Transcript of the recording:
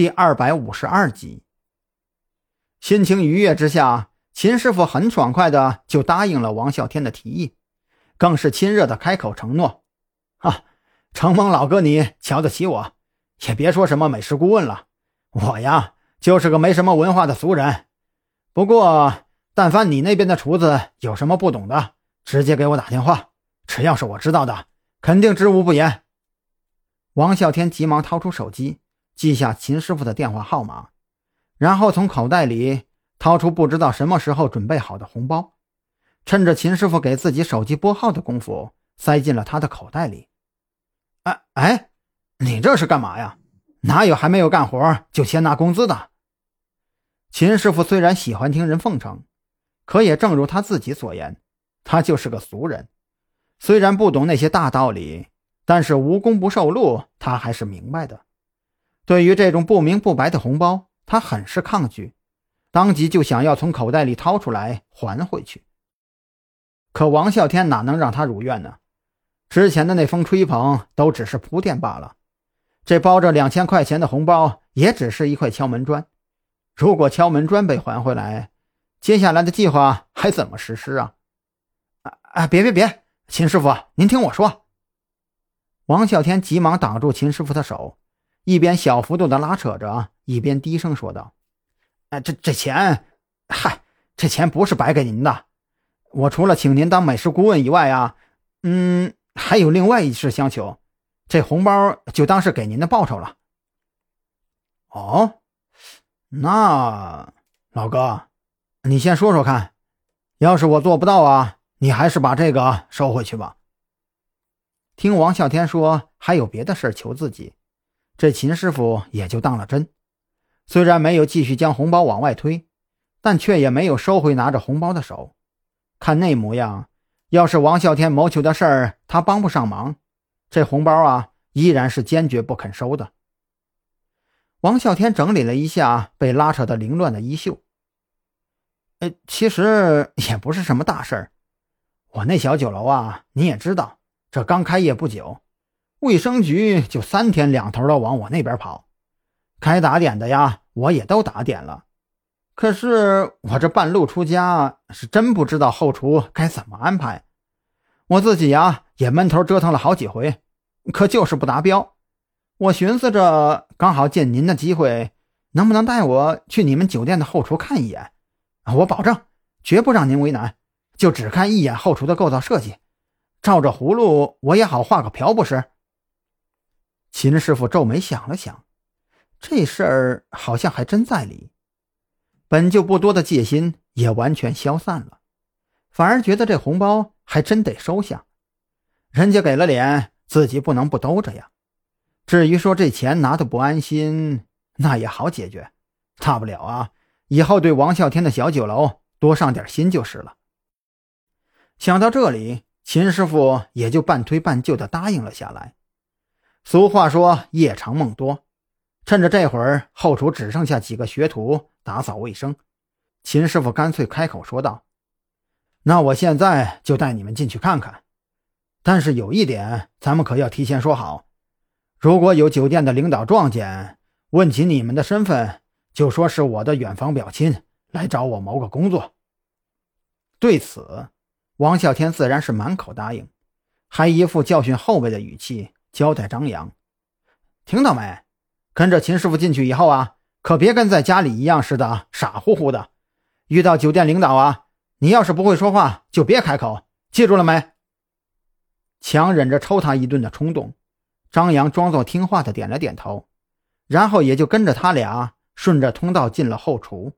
第二百五十二集。心情愉悦之下，秦师傅很爽快的就答应了王啸天的提议，更是亲热的开口承诺：“啊，承蒙老哥你瞧得起我，也别说什么美食顾问了，我呀就是个没什么文化的俗人。不过，但凡你那边的厨子有什么不懂的，直接给我打电话，只要是我知道的，肯定知无不言。”王啸天急忙掏出手机，记下秦师傅的电话号码。然后从口袋里掏出不知道什么时候准备好的红包，趁着秦师傅给自己手机拨号的功夫，塞进了他的口袋里。哎哎，你这是干嘛呀？哪有还没有干活就先拿工资的？秦师傅虽然喜欢听人奉承，可也正如他自己所言，他就是个俗人。虽然不懂那些大道理，但是无功不受禄，他还是明白的。对于这种不明不白的红包，他很是抗拒，当即就想要从口袋里掏出来还回去。可王啸天哪能让他如愿呢？之前的那封吹捧都只是铺垫罢了，这包着两千块钱的红包也只是一块敲门砖。如果敲门砖被还回来，接下来的计划还怎么实施啊？啊啊！别别别，秦师傅，您听我说。王啸天急忙挡住秦师傅的手。一边小幅度的拉扯着，一边低声说道：“哎，这这钱，嗨，这钱不是白给您的。我除了请您当美食顾问以外啊，嗯，还有另外一事相求。这红包就当是给您的报酬了。”哦，那老哥，你先说说看，要是我做不到啊，你还是把这个收回去吧。听王啸天说还有别的事求自己。这秦师傅也就当了真，虽然没有继续将红包往外推，但却也没有收回拿着红包的手。看那模样，要是王啸天谋求的事儿他帮不上忙，这红包啊依然是坚决不肯收的。王啸天整理了一下被拉扯的凌乱的衣袖，呃，其实也不是什么大事儿。我那小酒楼啊，你也知道，这刚开业不久。卫生局就三天两头的往我那边跑，该打点的呀，我也都打点了。可是我这半路出家，是真不知道后厨该怎么安排。我自己呀，也闷头折腾了好几回，可就是不达标。我寻思着，刚好见您的机会，能不能带我去你们酒店的后厨看一眼？我保证，绝不让您为难，就只看一眼后厨的构造设计，照着葫芦，我也好画个瓢，不是？秦师傅皱眉想了想，这事儿好像还真在理。本就不多的戒心也完全消散了，反而觉得这红包还真得收下。人家给了脸，自己不能不兜着呀。至于说这钱拿的不安心，那也好解决，大不了啊，以后对王啸天的小酒楼多上点心就是了。想到这里，秦师傅也就半推半就的答应了下来。俗话说“夜长梦多”，趁着这会儿后厨只剩下几个学徒打扫卫生，秦师傅干脆开口说道：“那我现在就带你们进去看看。但是有一点，咱们可要提前说好：如果有酒店的领导撞见，问起你们的身份，就说是我的远房表亲来找我谋个工作。”对此，王啸天自然是满口答应，还一副教训后辈的语气。交代张扬，听到没？跟着秦师傅进去以后啊，可别跟在家里一样似的傻乎乎的。遇到酒店领导啊，你要是不会说话，就别开口，记住了没？强忍着抽他一顿的冲动，张扬装作听话的点了点头，然后也就跟着他俩顺着通道进了后厨。